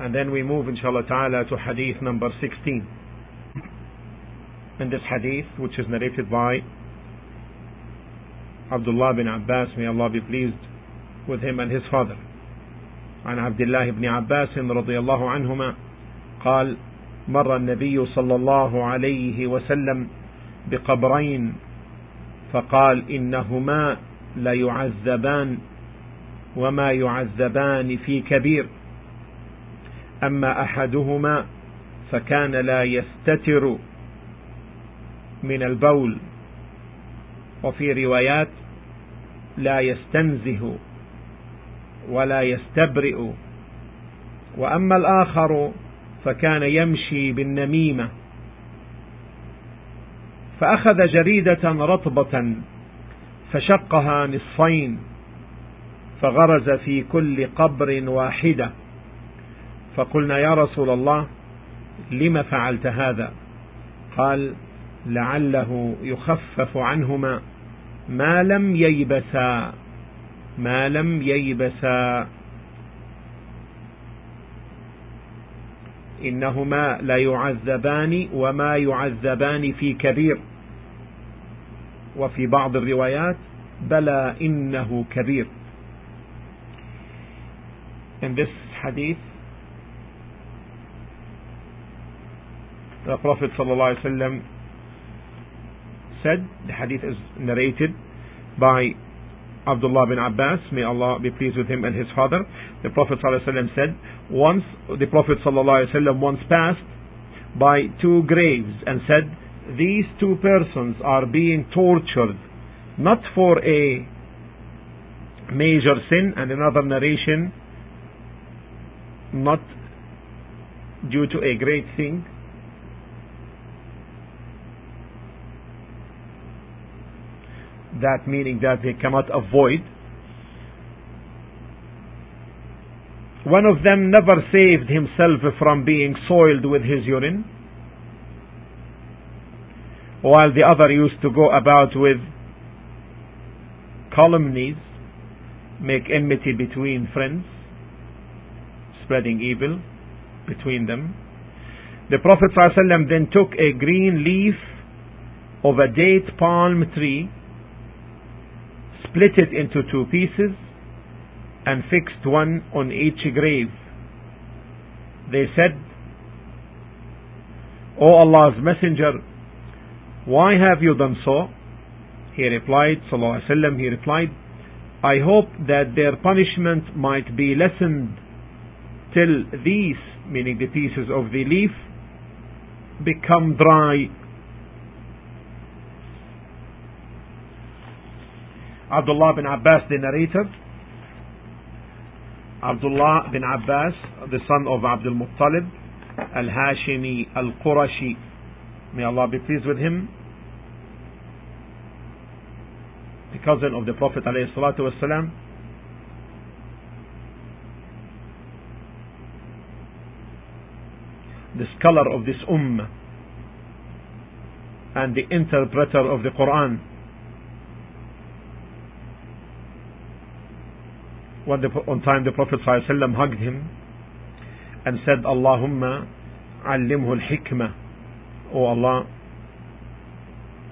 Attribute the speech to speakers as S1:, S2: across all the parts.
S1: And then we move, inshallah ta'ala, to hadith number 16. In this hadith, which is narrated by Abdullah bin Abbas, may Allah be pleased with him and his father. عن عبد الله بن عباس رضي الله عنهما قال مر النبي صلى الله عليه وسلم بقبرين فقال إنهما ليعذبان وما يعذبان في كبير أما أحدهما فكان لا يستتر من البول وفي روايات لا يستنزه ولا يستبرئ. وأما الآخر فكان يمشي بالنميمة فأخذ جريدة رطبة فشقها نصفين فغرز في كل قبر واحدة. فقلنا يا رسول الله لم فعلت هذا؟ قال لعله يخفف عنهما ما لم ييبسا ما لم ييبسا. إنهما لا يعذبان وما يعذبان في كبير. وفي بعض الروايات بلى إنه كبير. In this hadith the Prophet ﷺ said, the hadith is narrated by Abdullah bin Abbas, may Allah be pleased with him and his father. The Prophet ﷺ said, once the Prophet ﷺ once passed by two graves and said, these two persons are being tortured not for a major sin and another narration not due to a great thing that meaning that they cannot avoid. One of them never saved himself from being soiled with his urine, while the other used to go about with calumnies, make enmity between friends, spreading evil between them. The Prophet ﷺ then took a green leaf of a date palm tree split it into two pieces and fixed one on each grave. They said, O Allah's Messenger, why have you done so? He replied, Sallallahu Alaihi Wasallam, he replied, I hope that their punishment might be lessened till these, meaning the pieces of the leaf, become dry Abdullah bin Abbas, the narrator. Abdullah bin Abbas, the son of Abdul Muttalib, Al-Hashimi, Al-Qurashi. May Allah be pleased with him. The cousin of the Prophet ﷺ. The scholar of this ummah and the interpreter of the Quran. One, one time the Prophet ﷺ hugged him and said, Allahumma allimhu al-hikmah. O Allah,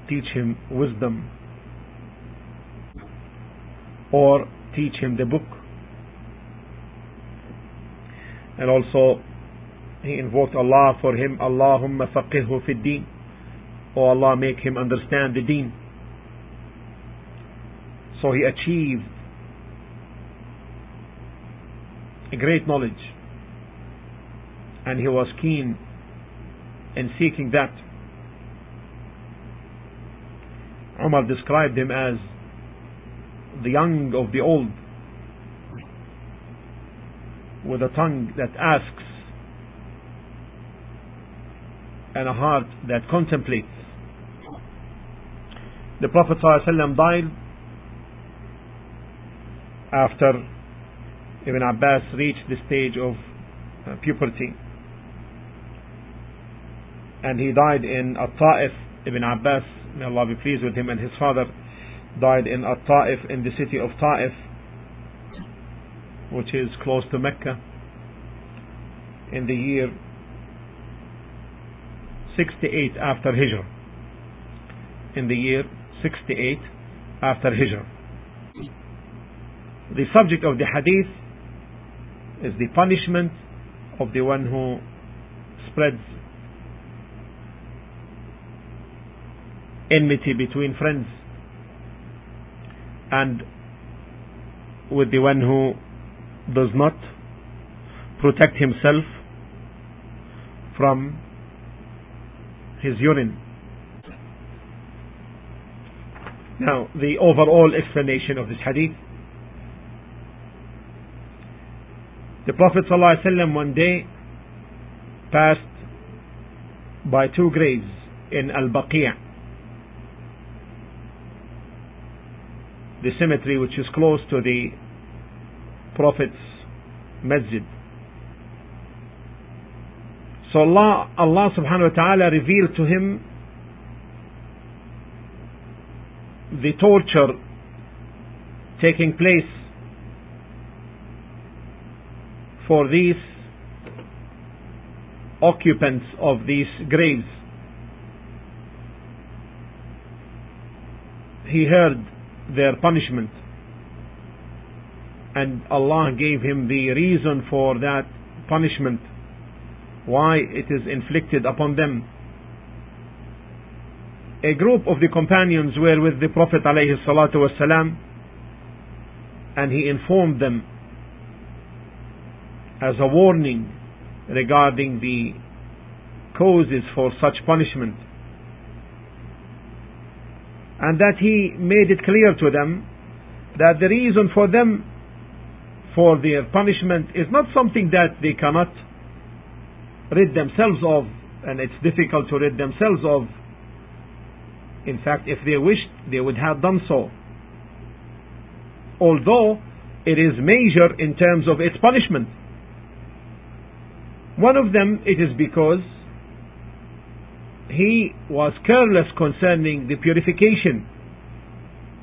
S1: teach him wisdom. Or teach him the book. And also, he invoked Allah for him, Allahumma faqihhu fi deen. O Allah, make him understand the deen. So he achieved a great knowledge. And he was keen in seeking that. Umar described him as the young of the old, with a tongue that asks and a heart that contemplates. The Prophet ﷺ died after Ibn Abbas reached the stage of uh, puberty. And he died in At-Ta'if. Ibn Abbas, may Allah be pleased with him and his father, died in At-Ta'if in the city of Ta'if, which is close to Mecca. in the year 68 after Hijrah. In the year 68 after Hijrah. The subject of the hadith is the punishment of the one who spreads enmity between friends and with the one who does not protect himself from his urine. Now, the overall explanation of this hadith. The Prophet ﷺ one day passed by two graves in Al Baqi', the cemetery which is close to the Prophet's masjid. So Allah, Allah subhanahu wa ta'ala revealed to him the torture taking place for these occupants of these graves. He heard their punishment and Allah gave him the reason for that punishment why it is inflicted upon them. A group of the companions were with the Prophet ﷺ and he informed them as a warning regarding the causes for such punishment. And that he made it clear to them that the reason for them for their punishment is not something that they cannot rid themselves of, and it's difficult to rid themselves of. In fact, if they wished, they would have done so. Although it is major in terms of its punishment. One of them, it is because he was careless concerning the purification.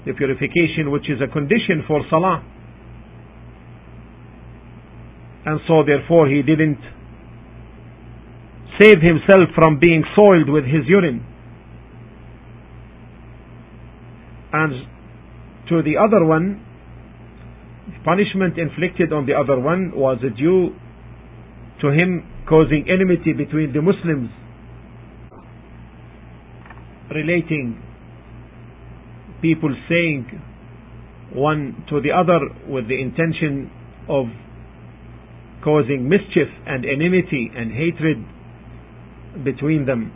S1: The purification which is a condition for salah. And so therefore he didn't save himself from being soiled with his urine. And to the other one, the punishment inflicted on the other one was due to him causing enmity between the Muslims, relating people saying one to the other with the intention of causing mischief and enmity and hatred between them,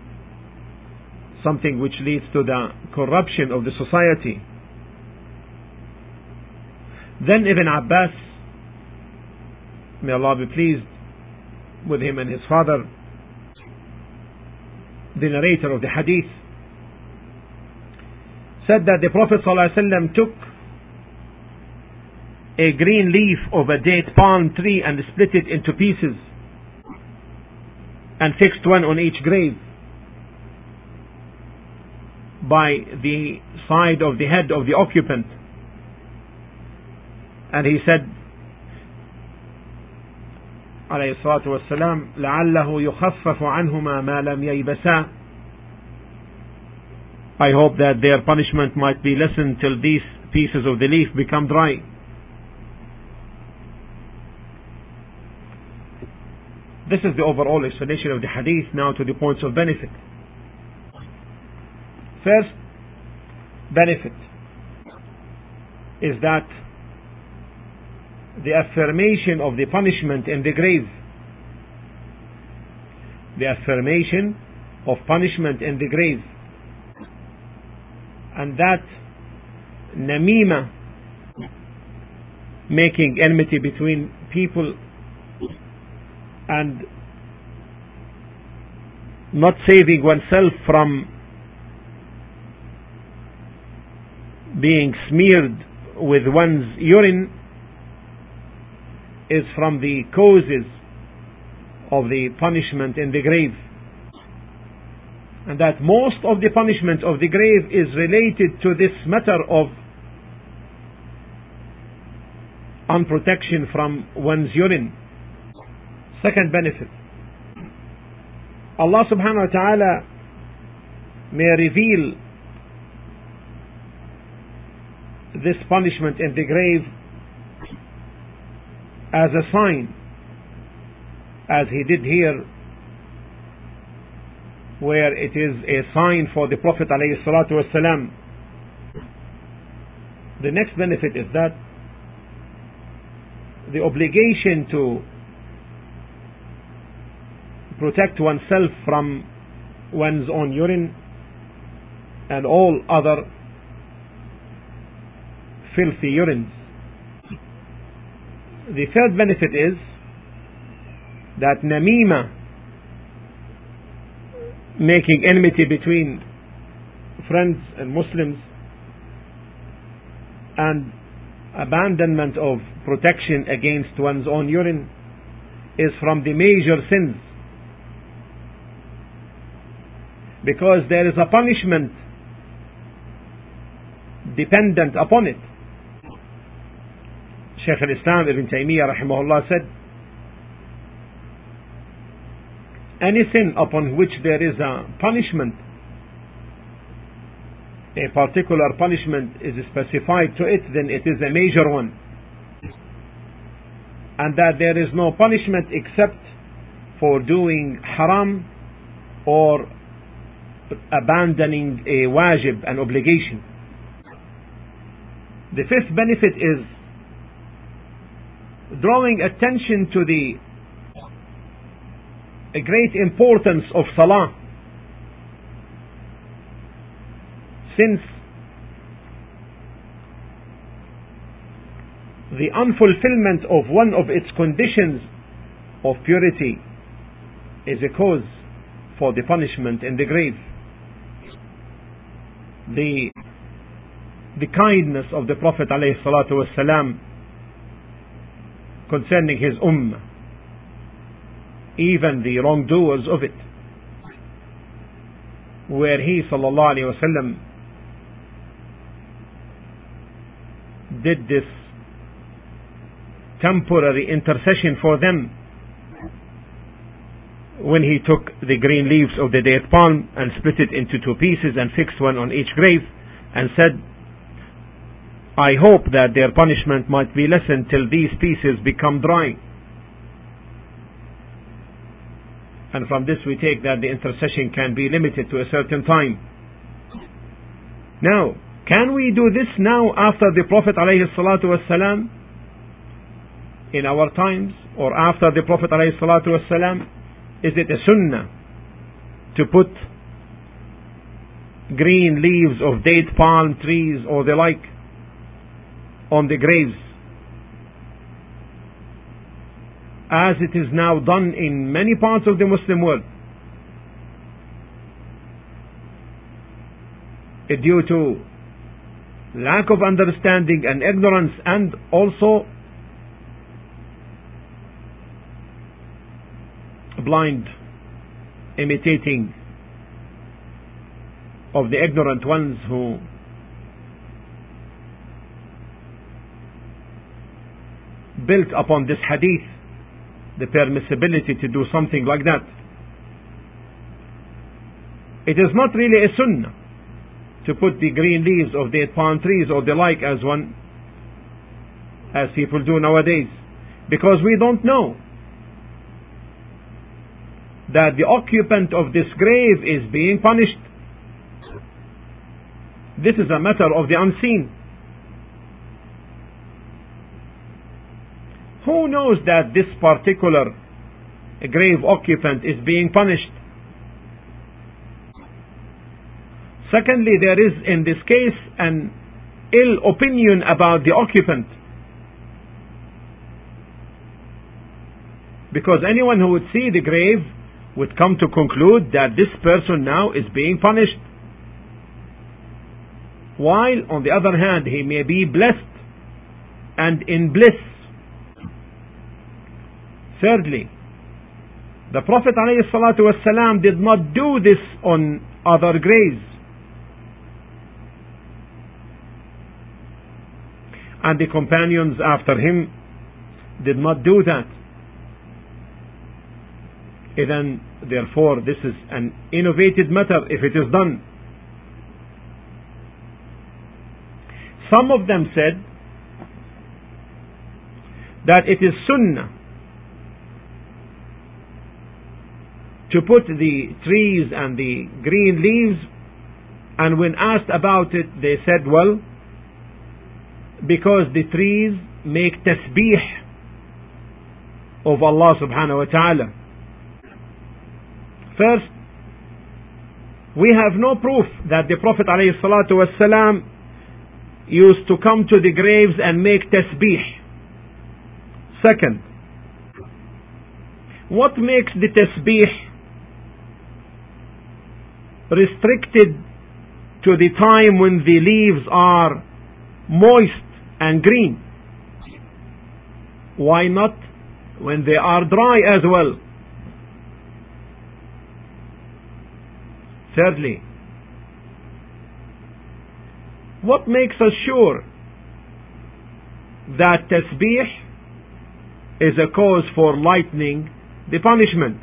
S1: something which leads to the corruption of the society. Then Ibn Abbas, may Allah be pleased with him and his father, the narrator of the hadith, said that the Prophet ﷺ took a green leaf of a date palm tree and split it into pieces and fixed one on each grave by the side of the head of the occupant. And he said, عليه الصلاة والسلام لعله يخفف عنهما ما لم ييبسا I hope that their punishment might be lessened till these pieces of the leaf become dry. This is the overall explanation of the hadith now to the points of benefit. First benefit is that the affirmation of the punishment in the grave. The affirmation of punishment in the grave. And that namima, making enmity between people and not saving oneself from being smeared with one's urine is from the causes of the punishment in the grave. And that most of the punishment of the grave is related to this matter of unprotection from one's urine. Second benefit Allah subhanahu wa ta'ala may reveal this punishment in the grave as a sign, as he did here, where it is a sign for the Prophet. The next benefit is that the obligation to protect oneself from one's own urine and all other filthy urines. The third benefit is that namima, making enmity between friends and Muslims, and abandonment of protection against one's own urine is from the major sins. Because there is a punishment dependent upon it. Shaykh al-Islam Ibn Taymiyyah rahimahullah said, any sin upon which there is a punishment, a particular punishment is specified to it, then it is a major one. And that there is no punishment except for doing haram or abandoning a wajib, an obligation. The fifth benefit is drawing attention to the great importance of salah since the unfulfillment of one of its conditions of purity is a cause for the punishment in the grave. The, the kindness of the Prophet ﷺ concerning his ummah, even the wrongdoers of it, where he ﷺ did this temporary intercession for them when he took the green leaves of the date palm and split it into two pieces and fixed one on each grave and said, I hope that their punishment might be lessened till these pieces become dry. And from this we take that the intercession can be limited to a certain time. Now, can we do this now after the Prophet ﷺ in our times or after the Prophet ﷺ? Is it a sunnah to put green leaves of date palm trees or the like on the graves. As it is now done in many parts of the Muslim world. Due to lack of understanding and ignorance and also blind imitating of the ignorant ones who built upon this hadith the permissibility to do something like that. It is not really a sunnah to put the green leaves of the palm trees or the like as one as people do nowadays. Because we don't know that the occupant of this grave is being punished. This is a matter of the unseen who knows that this particular grave occupant is being punished Secondly, there is in this case an ill opinion about the occupant. Because anyone who would see the grave would come to conclude that this person now is being punished. While on the other hand, he may be blessed and in bliss. Thirdly, the Prophet ﷺ did not do this on other graves. and the companions after him did not do that. then therefore this is an innovated matter if it is done some of them said that it is sunnah to put the trees and the green leaves and when asked about it they said well because the trees make tasbih of Allah subhanahu wa ta'ala. First we have no proof that the Prophet alayhi used to come to the graves and make tasbih. Second what makes the tasbih restricted to the time when the leaves are moist and green. Why not when they are dry as well? Thirdly, what makes us sure that tasbih is a cause for lightening the punishment?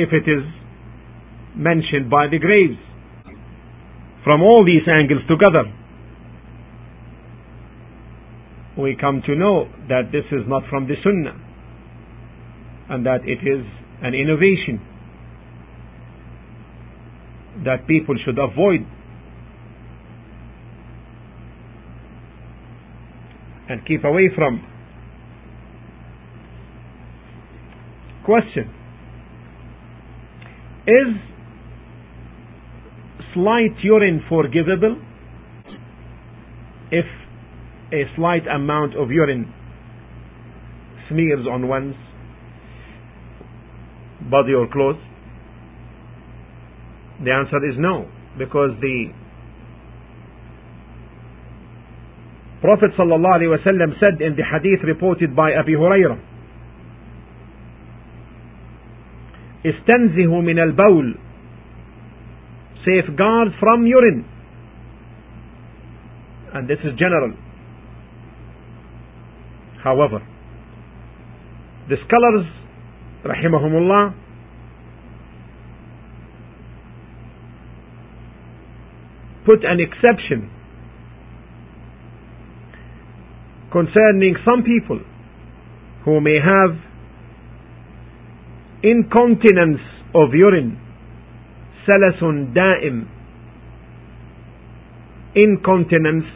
S1: If it is mentioned by the graves. From all these angles together we come to know that this is not from the sunnah and that it is an innovation that people should avoid and keep away from. Question is slight urine forgivable if a slight amount of urine smears on one's body or clothes? The answer is no, because the Prophet ﷺ said in the hadith reported by Abu Hurairah استنزه من البول safeguard from urine and this is general however the scholars rahimahumullah put an exception concerning some people who may have incontinence of urine سلس دائم incontinence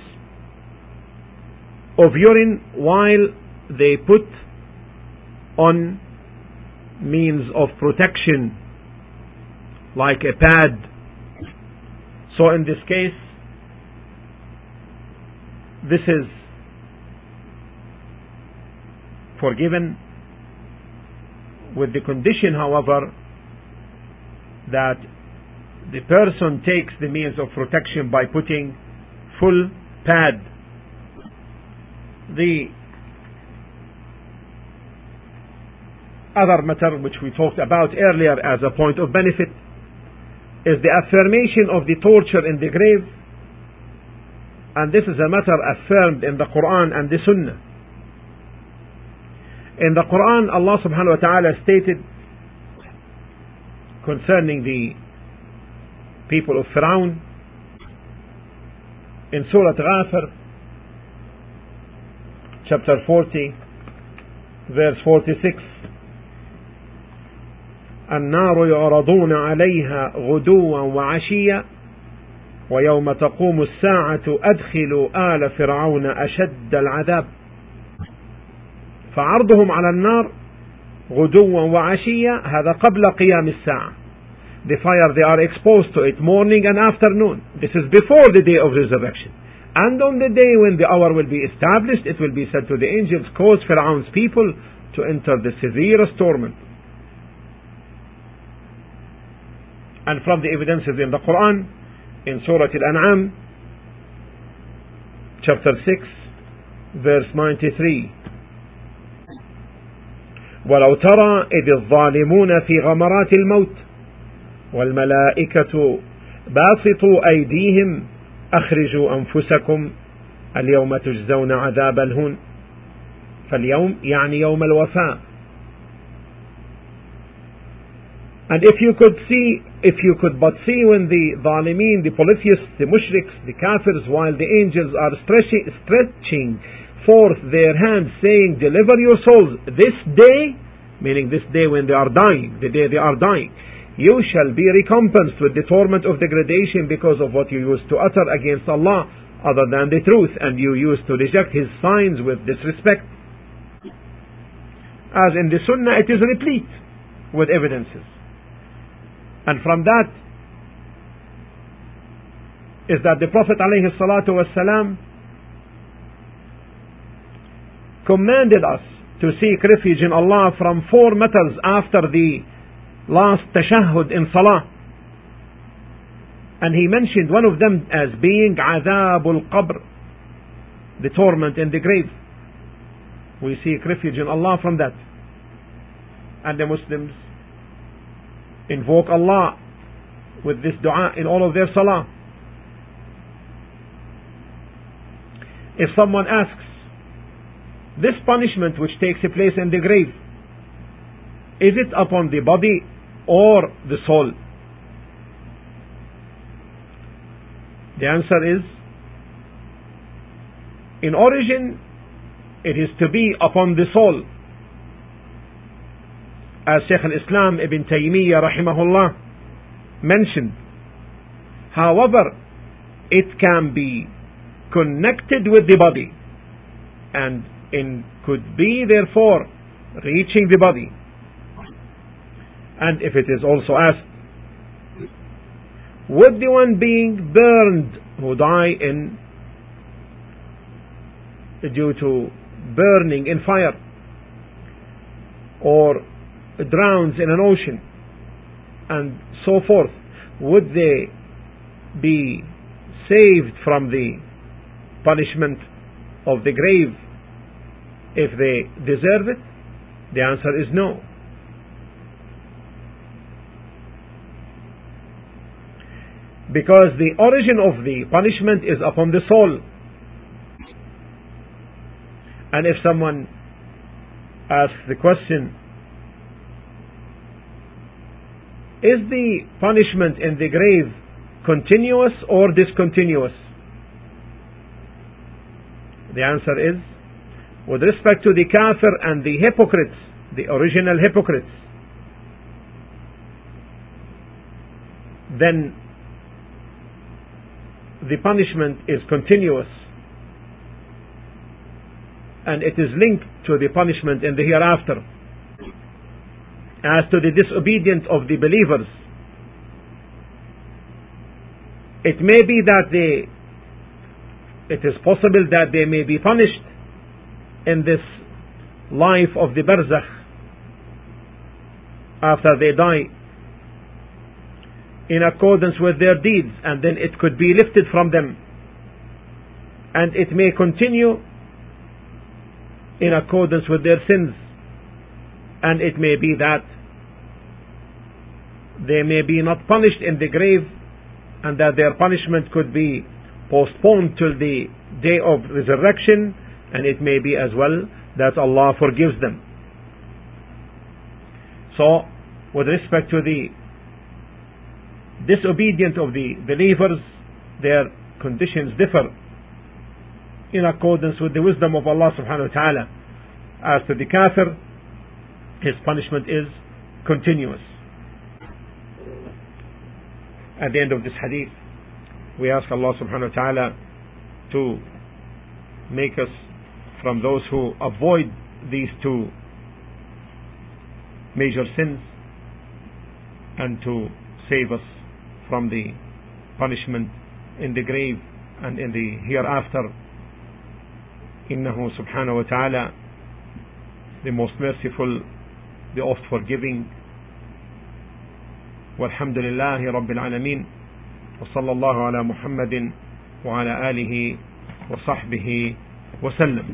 S1: of urine while they put on means of protection like a pad so in this case this is forgiven with the condition, however, that the person takes the means of protection by putting full pad. The other matter which we talked about earlier as a point of benefit is the affirmation of the torture in the grave and this is a matter affirmed in the Quran and the Sunnah in the Quran, Allah subhanahu wa ta'ala stated concerning the people of Fir'aun in Surah Ghafir, chapter 40, verse 46. النار يعرضون عليها غدوا وعشيا ويوم تقوم الساعة أدخلوا آل فرعون أشد العذاب فعرضهم على النار غدوا وعشيا هذا قبل قيام الساعة the fire they are exposed to it morning and afternoon this is before the day of resurrection and on the day when the hour will be established it will be said to the angels cause Pharaoh's people to enter the severest torment and from the evidences in the Quran in Surah Al-An'am chapter 6 verse 93 ولو ترى إذ الظالمون في غمرات الموت والملائكة باسطوا أيديهم أخرجوا أنفسكم اليوم تجزون عذاب الهون فاليوم يعني يوم الوفاء And if you could see, if you could but see when the Zalimin, the polytheists, the mushriks, the kafirs, while the angels are stretching, stretching forth their hands saying, deliver your souls this day, meaning this day when they are dying, the day they are dying, you shall be recompensed with the torment of degradation because of what you used to utter against Allah other than the truth and you used to reject His signs with disrespect. As in the Sunnah, it is replete with evidences. And from that is that the Prophet ﷺ commanded us to seek refuge in Allah from four matters after the last tashahhud in salah. And he mentioned one of them as being azabul qabr, the torment in the grave. We seek refuge in Allah from that. And the Muslims invoke Allah with this dua in all of their salah. If someone asks, this punishment which takes place in the grave, is it upon the body or the soul? The answer is, in origin, it is to be upon the soul as Shaykh al-Islam Ibn Taymiyyah rahimahullah mentioned. However, it can be connected with the body and it could be therefore reaching the body. And if it is also asked, would the one being burned who die in due to burning in fire or drowns in an ocean and so forth, would they be saved from the punishment of the grave if they deserve it? The answer is no. Because the origin of the punishment is upon the soul. And if someone asks the question, Is the punishment in the grave continuous or discontinuous? The answer is, with respect to the kafir and the hypocrites, the original hypocrites, then the punishment is continuous and it is linked to the punishment in the hereafter as to the disobedience of the believers. It may be that they, it is possible that they may be punished in this life of the barzakh after they die in accordance with their deeds and then it could be lifted from them. And it may continue in accordance with their sins. And it may be that they may be not punished in the grave and that their punishment could be postponed till the day of resurrection and it may be as well that Allah forgives them. So, with respect to the disobedient of the believers, their conditions differ in accordance with the wisdom of Allah subhanahu wa ta'ala. As to the kafir, his punishment is continuous at the end of this hadith, we ask Allah subhanahu wa ta'ala to make us from those who avoid these two major sins and to save us from the punishment in the grave and in the hereafter. إنه سبحانه وتعالى the most merciful, the oft forgiving, والحمد لله رب العالمين وصلى الله على محمد وعلى آله وصحبه وسلم